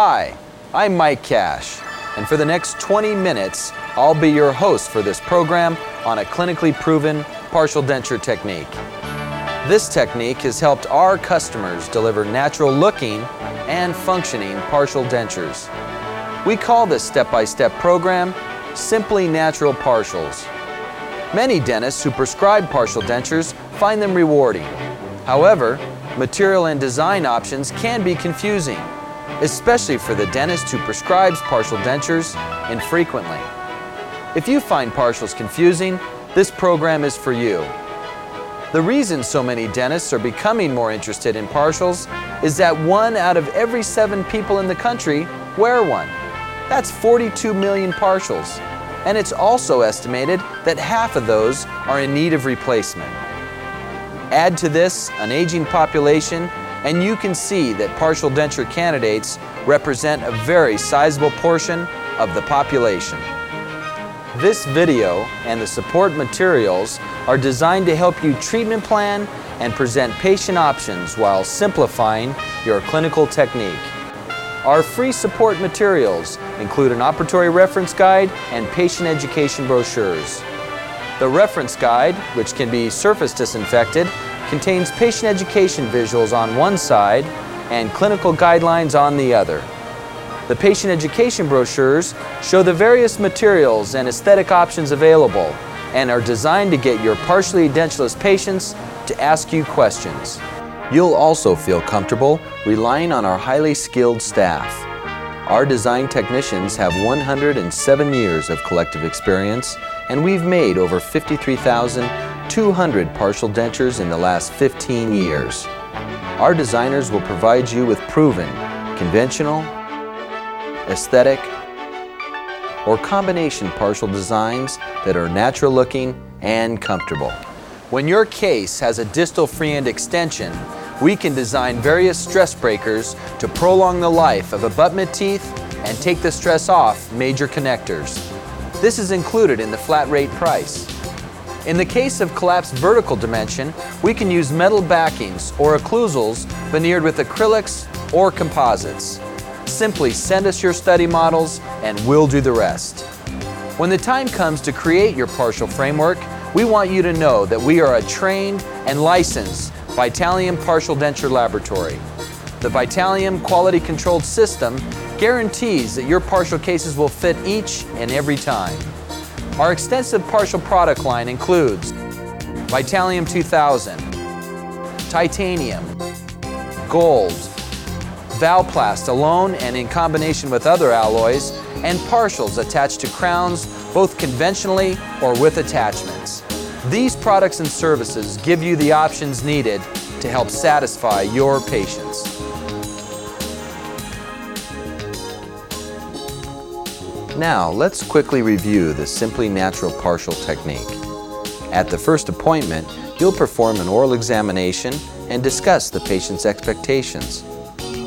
Hi, I'm Mike Cash, and for the next 20 minutes, I'll be your host for this program on a clinically proven partial denture technique. This technique has helped our customers deliver natural looking and functioning partial dentures. We call this step by step program Simply Natural Partials. Many dentists who prescribe partial dentures find them rewarding. However, material and design options can be confusing, especially for the dentist who prescribes partial dentures infrequently. If you find partials confusing, this program is for you. The reason so many dentists are becoming more interested in partials is that one out of every seven people in the country wear one. That's 42 million partials, and it's also estimated that half of those are in need of replacement. Add to this an aging population, and you can see that partial denture candidates represent a very sizable portion of the population. This video and the support materials are designed to help you treatment plan and present patient options while simplifying your clinical technique. Our free support materials include an operatory reference guide and patient education brochures. The reference guide, which can be surface disinfected, contains patient education visuals on one side and clinical guidelines on the other. The patient education brochures show the various materials and aesthetic options available and are designed to get your partially edentulous patients to ask you questions. You'll also feel comfortable relying on our highly skilled staff. Our design technicians have 107 years of collective experience, and we've made over 53,200 partial dentures in the last 15 years. Our designers will provide you with proven, conventional, aesthetic, or combination partial designs that are natural looking and comfortable. When your case has a distal free end extension, we can design various stress breakers to prolong the life of abutment teeth and take the stress off major connectors. This is included in the flat rate price. In the case of collapsed vertical dimension, we can use metal backings or occlusals veneered with acrylics or composites. Simply send us your study models and we'll do the rest. When the time comes to create your partial framework, we want you to know that we are a trained and licensed Vitallium Partial Denture Laboratory. The Vitallium quality controlled system guarantees that your partial cases will fit each and every time. Our extensive partial product line includes Vitallium 2000, titanium, gold, Valplast alone and in combination with other alloys, and partials attached to crowns both conventionally or with attachments. These products and services give you the options needed to help satisfy your patients. Now, let's quickly review the Simply Natural Partial Technique. At the first appointment, you'll perform an oral examination and discuss the patient's expectations.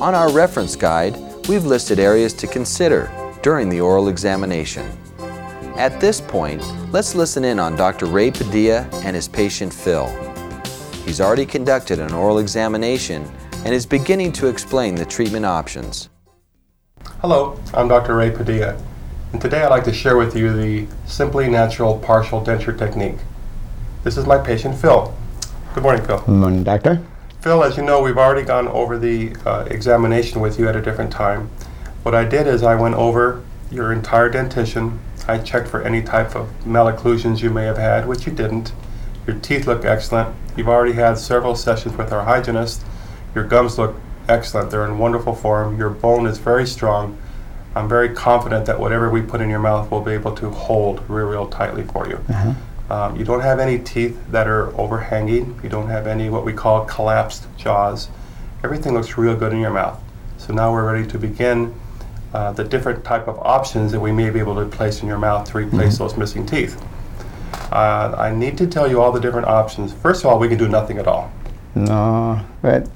On our reference guide, we've listed areas to consider during the oral examination. At this point, let's listen in on Dr. Ray Padilla and his patient Phil. He's already conducted an oral examination and is beginning to explain the treatment options. Hello, I'm Dr. Ray Padilla, and today I'd like to share with you the Simply Natural Partial Denture Technique. This is my patient Phil. Good morning, Phil. Good morning, doctor. Phil, as you know, we've already gone over the uh, examination with you at a different time. What I did is I went over your entire dentition, I checked for any type of malocclusions you may have had, which you didn't. Your teeth look excellent. You've already had several sessions with our hygienist. Your gums look excellent. They're in wonderful form. Your bone is very strong. I'm very confident that whatever we put in your mouth will be able to hold real, real tightly for you. Uh-huh. Um, you don't have any teeth that are overhanging. You don't have any what we call collapsed jaws. Everything looks real good in your mouth. So now we're ready to begin uh, the different type of options that we may be able to place in your mouth to replace Mm-hmm. those missing teeth. Uh, I need to tell you all the different options. First of all, we can do nothing at all. No, but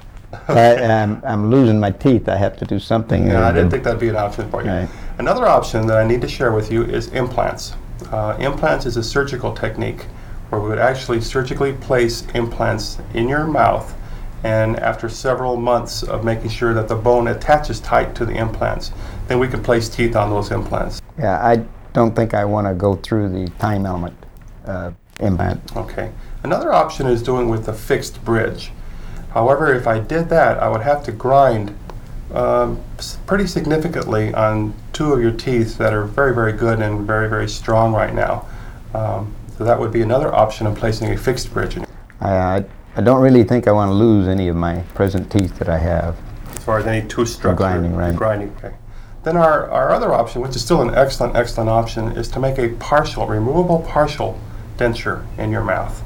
I, am I'm losing my teeth. I have to do something. Yeah, I didn't think that'd be an option for you. Right. Another option that I need to share with you is implants. Uh, implants is a surgical technique where we would actually surgically place implants in your mouth and after several months of making sure that the bone attaches tight to the implants, then we can place teeth on those implants. Yeah, I don't think I want to go through the time element uh, implant. Okay. Another option is doing with a fixed bridge. However, if I did that, I would have to grind um, pretty significantly on two of your teeth that are very, very good and very, very strong right now. Um, so that would be another option of placing a fixed bridge in, I, I, I don't really think I want to lose any of my present teeth that I have. as far as any tooth structure. grinding, right. Grinding, okay. Then our, our other option, which is still an excellent, excellent option, is to make a partial, removable partial denture in your mouth.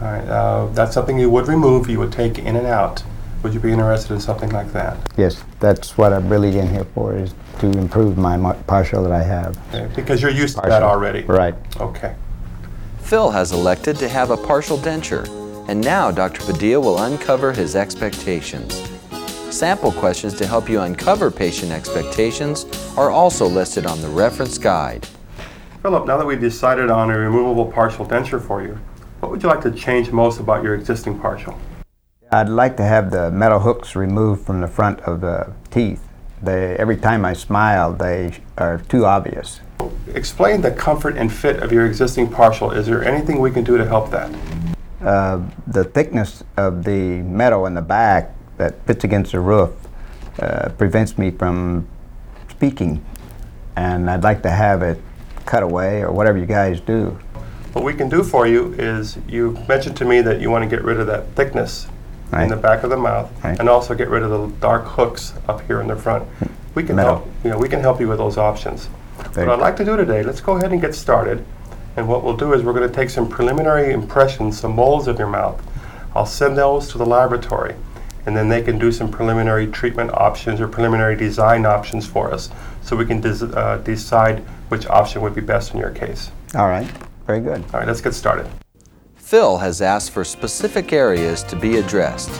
All right, uh, that's something you would remove, you would take in and out. Would you be interested in something like that? Yes, that's what I'm really in here for, is to improve my mar- partial that I have. Okay, Because you're used to that Partial. already. Right. Okay. Phil has elected to have a partial denture, and now Dr. Padilla will uncover his expectations. Sample questions to help you uncover patient expectations are also listed on the reference guide. Philip, now that we've decided on a removable partial denture for you, what would you like to change most about your existing partial? I'd like to have the metal hooks removed from the front of the teeth. They, every time I smile, they are too obvious. Explain the comfort and fit of your existing partial. Is there anything we can do to help that? Uh, the thickness of the metal in the back that fits against the roof uh, prevents me from speaking, and I'd like to have it cut away or whatever you guys do. What we can do for you is you mentioned to me that you want to get rid of that thickness in the back of the mouth Right. and also get rid of the dark hooks up here in the front. We can Metal. help, you know, we can help you with those options. Very What I'd like to do today, let's go ahead and get started. And what we'll do is we're going to take some preliminary impressions, some molds of your mouth. I'll send those to the laboratory and then they can do some preliminary treatment options or preliminary design options for us so we can des- uh, decide which option would be best in your case. All right, very good. All right, let's get started. Phil has asked for specific areas to be addressed.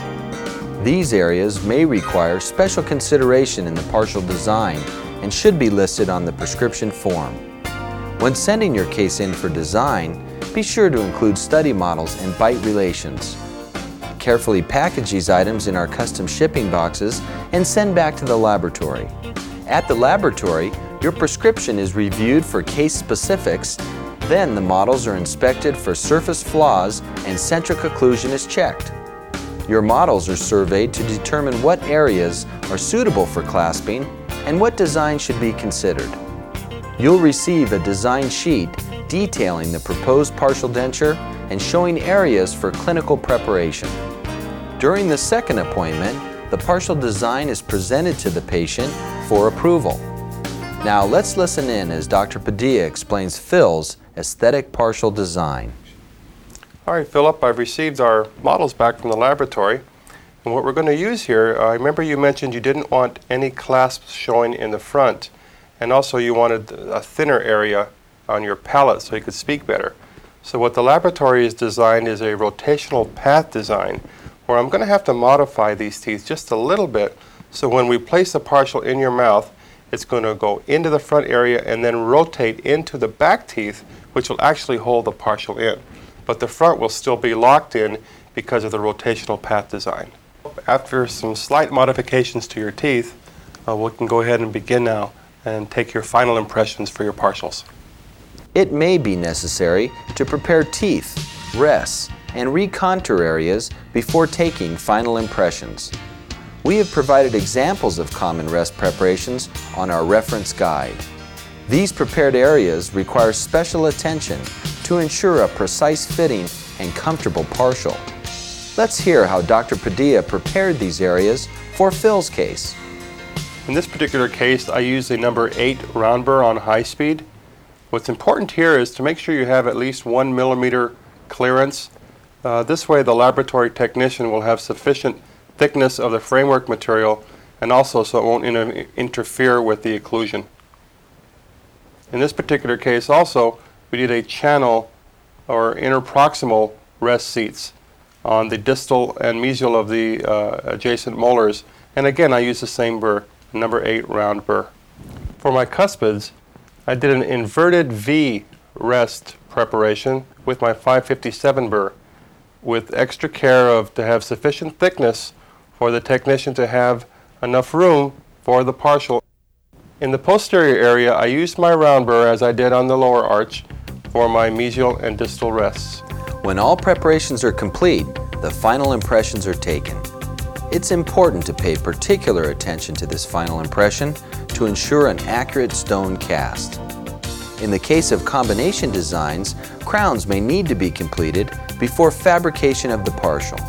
These areas may require special consideration in the partial design and should be listed on the prescription form. When sending your case in for design, be sure to include study models and bite relations. Carefully package these items in our custom shipping boxes and send back to the laboratory. At the laboratory, your prescription is reviewed for case specifics, then the models are inspected for surface flaws and centric occlusion is checked. Your models are surveyed to determine what areas are suitable for clasping and what design should be considered. You'll receive a design sheet detailing the proposed partial denture and showing areas for clinical preparation. During the second appointment, the partial design is presented to the patient for approval. Now let's listen in as Dr. Padilla explains Phil's aesthetic partial design. All right, Philip, I've received our models back from the laboratory. And what we're going to use here, I remember you mentioned you didn't want any clasps showing in the front. And also you wanted a thinner area on your palate so you could speak better. So what the laboratory has designed is a rotational path design where I'm going to have to modify these teeth just a little bit so when we place the partial in your mouth, it's going to go into the front area and then rotate into the back teeth, which will actually hold the partial in. But the front will still be locked in because of the rotational path design. After some slight modifications to your teeth, uh, we can go ahead and begin now and take your final impressions for your partials. It may be necessary to prepare teeth, rests, and recontour areas before taking final impressions. We have provided examples of common rest preparations on our reference guide. These prepared areas require special attention to ensure a precise fitting and comfortable partial. Let's hear how Dr. Padilla prepared these areas for Phil's case. In this particular case, I use the number 8 round burr on high speed. What's important here is to make sure you have at least one millimeter clearance. Uh, this way, the laboratory technician will have sufficient thickness of the framework material and also so it won't inter- interfere with the occlusion. In this particular case, also, we did a channel or interproximal rest seats on the distal and mesial of the uh, adjacent molars. And again, I use the same burr, number 8 round burr. For my cuspids, I did an inverted V rest preparation with my 557 burr. with extra care of to have sufficient thickness for the technician to have enough room for the partial. In the posterior area, I used my round burr as I did on the lower arch for my mesial and distal rests. When all preparations are complete, the final impressions are taken. It's important to pay particular attention to this final impression to ensure an accurate stone cast. In the case of combination designs, crowns may need to be completed before fabrication of the partial.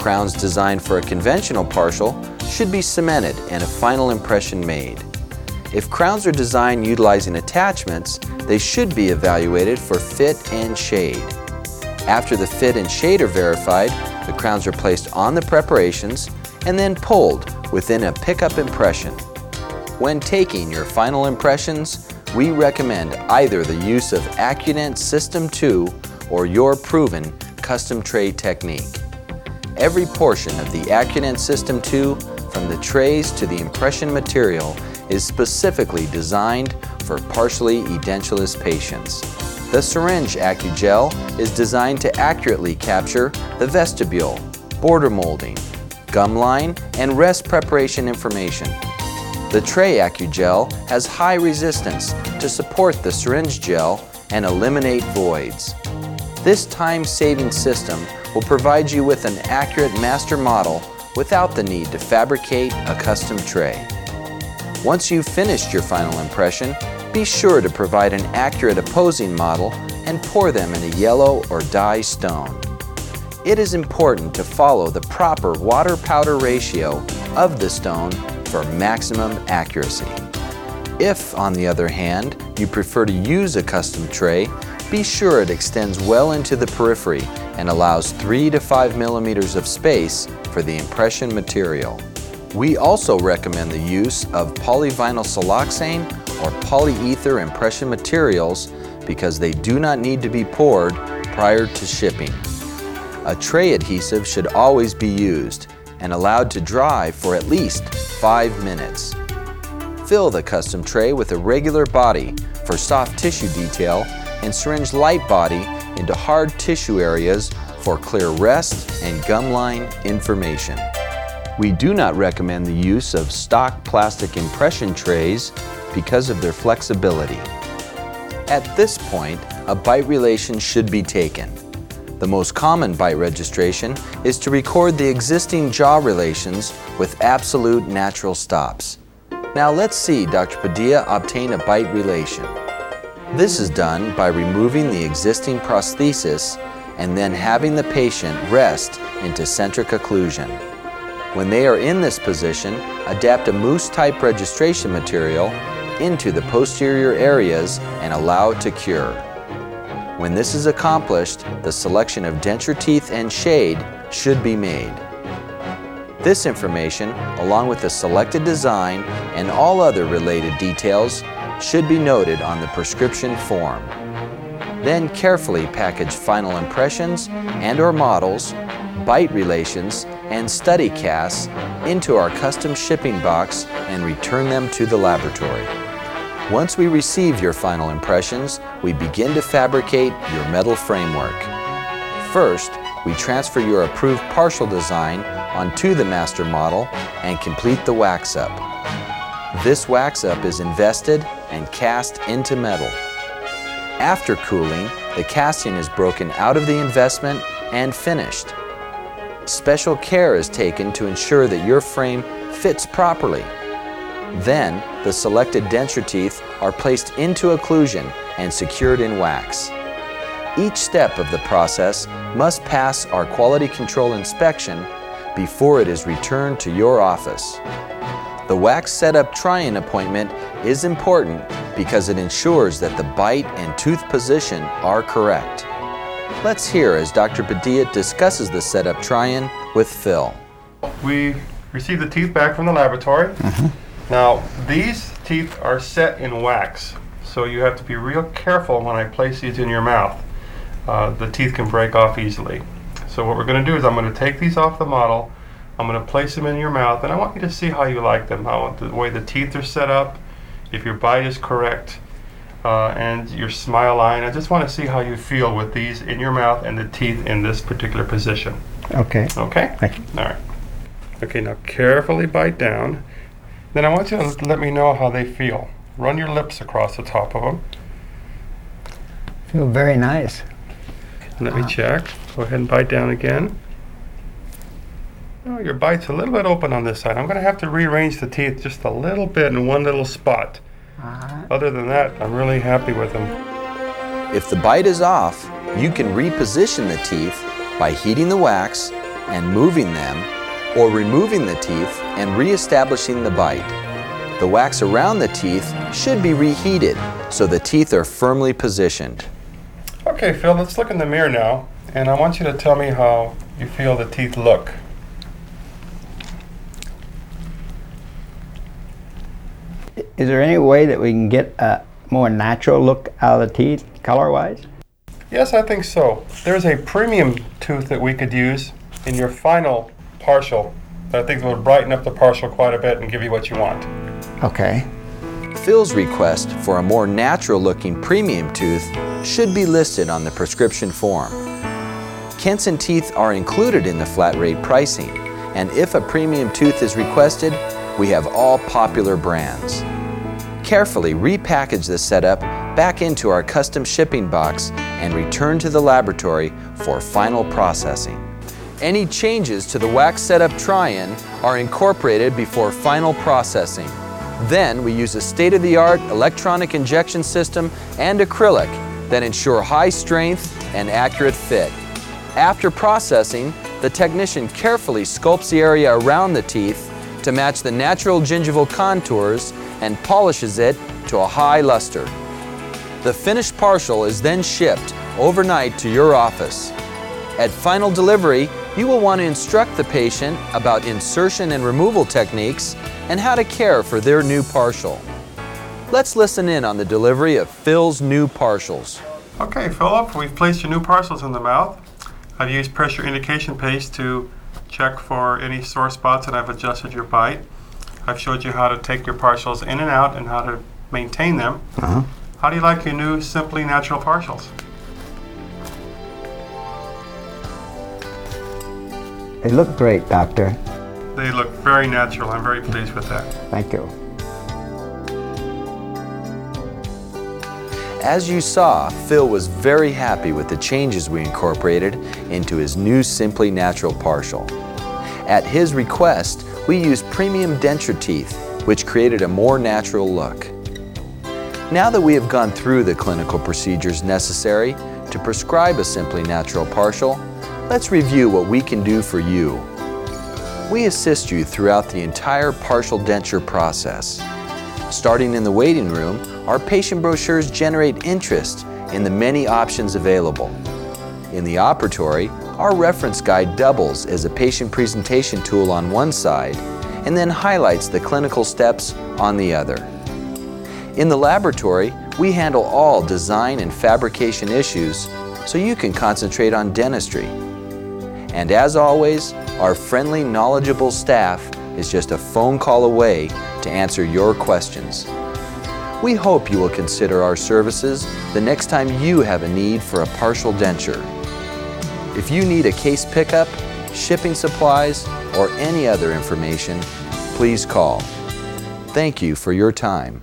Crowns designed for a conventional partial should be cemented and a final impression made. If crowns are designed utilizing attachments, they should be evaluated for fit and shade. After the fit and shade are verified, the crowns are placed on the preparations and then pulled within a pickup impression. When taking your final impressions, we recommend either the use of Accudent System 2 or your proven custom tray technique. Every portion of the Accudent System 2, from the trays to the impression material, is specifically designed for partially edentulous patients. The syringe AccuGel is designed to accurately capture the vestibule, border molding, gum line, and rest preparation information. The tray AccuGel has high resistance to support the syringe gel and eliminate voids. This time-saving system will provide you with an accurate master model without the need to fabricate a custom tray. Once you've finished your final impression, be sure to provide an accurate opposing model and pour them in a yellow or die stone. It is important to follow the proper water powder ratio of the stone for maximum accuracy. If, on the other hand, you prefer to use a custom tray, be sure it extends well into the periphery and allows 3 to 5 millimeters of space for the impression material. We also recommend the use of polyvinyl siloxane or polyether impression materials because they do not need to be poured prior to shipping. A tray adhesive should always be used and allowed to dry for at least 5 minutes. Fill the custom tray with a regular body for soft tissue detail and syringe light body into hard tissue areas for clear rest and gum line information. We do not recommend the use of stock plastic impression trays because of their flexibility. At this point, a bite relation should be taken. The most common bite registration is to record the existing jaw relations with absolute natural stops. Now let's see Dr. Padilla obtain a bite relation. This is done by removing the existing prosthesis and then having the patient rest into centric occlusion. When they are in this position, adapt a mousse type registration material into the posterior areas and allow it to cure. When this is accomplished, the selection of denture teeth and shade should be made. This information, along with the selected design and all other related details, should be noted on the prescription form. Then carefully package final impressions and or models, bite relations, and study casts into our custom shipping box and return them to the laboratory. Once we receive your final impressions, we begin to fabricate your metal framework. First, we transfer your approved partial design onto the master model and complete the wax up. This wax up is invested and cast into metal. After cooling, the casting is broken out of the investment and finished. Special care is taken to ensure that your frame fits properly. Then, the selected denture teeth are placed into occlusion and secured in wax. Each step of the process must pass our quality control inspection before it is returned to your office. The wax setup try-in appointment is important because it ensures that the bite and tooth position are correct. Let's hear as Dr. Padilla discusses the setup try-in with Phil. We received the teeth back from the laboratory. Now, these teeth are set in wax, so you have to be real careful when I place these in your mouth. Uh, the teeth can break off easily. So what we're going to do is I'm going to take these off the model, I'm going to place them in your mouth, and I want you to see how you like them, how the way the teeth are set up, if your bite is correct. Uh, and your smile line. I just want to see how you feel with these in your mouth and the teeth in this particular position. Okay. Okay? Thank you. All right. Okay, now carefully bite down. Then I want you to let me know how they feel. Run your lips across the top of them. Feel very nice. Let me check. Go ahead and bite down again. Oh, your bite's a little bit open on this side. I'm going to have to rearrange the teeth just a little bit in one little spot. Other than that, I'm really happy with them. If the bite is off, you can reposition the teeth by heating the wax and moving them, or removing the teeth and reestablishing the bite. The wax around the teeth should be reheated so the teeth are firmly positioned. Okay, Phil, let's look in the mirror now, and I want you to tell me how you feel the teeth look. Is there any way that we can get a more natural look out of the teeth, color-wise? Yes, I think so. There's a premium tooth that we could use in your final partial that I think would brighten up the partial quite a bit and give you what you want. Okay. Phil's request for a more natural looking premium tooth should be listed on the prescription form. Kenson teeth are included in the flat rate pricing, and if a premium tooth is requested, we have all popular brands. Carefully repackage the setup back into our custom shipping box and return to the laboratory for final processing. Any changes to the wax setup try-in are incorporated before final processing. Then we use a state-of-the-art electronic injection system and acrylic that ensure high strength and accurate fit. After processing, the technician carefully sculpts the area around the teeth to match the natural gingival contours and polishes it to a high luster. The finished partial is then shipped overnight to your office. At final delivery, you will want to instruct the patient about insertion and removal techniques and how to care for their new partial. Let's listen in on the delivery of Phil's new partials. Okay, Philip, we've placed your new partials in the mouth. I've used pressure indication paste to check for any sore spots and I've adjusted your bite. I've showed you how to take your partials in and out and how to maintain them. Uh-huh. How do you like your new Simply Natural partials? They look great, Doctor. They look very natural. I'm very pleased with that. Thank you. As you saw, Phil was very happy with the changes we incorporated into his new Simply Natural partial. At his request, we used premium denture teeth, which created a more natural look. Now that we have gone through the clinical procedures necessary to prescribe a Simply Natural partial, let's review what we can do for you. We assist you throughout the entire partial denture process. Starting in the waiting room, our patient brochures generate interest in the many options available. In the operatory, our reference guide doubles as a patient presentation tool on one side and then highlights the clinical steps on the other. In the laboratory, we handle all design and fabrication issues so you can concentrate on dentistry. And as always, our friendly, knowledgeable staff is just a phone call away to answer your questions. We hope you will consider our services the next time you have a need for a partial denture. If you need a case pickup, shipping supplies, or any other information, please call. Thank you for your time.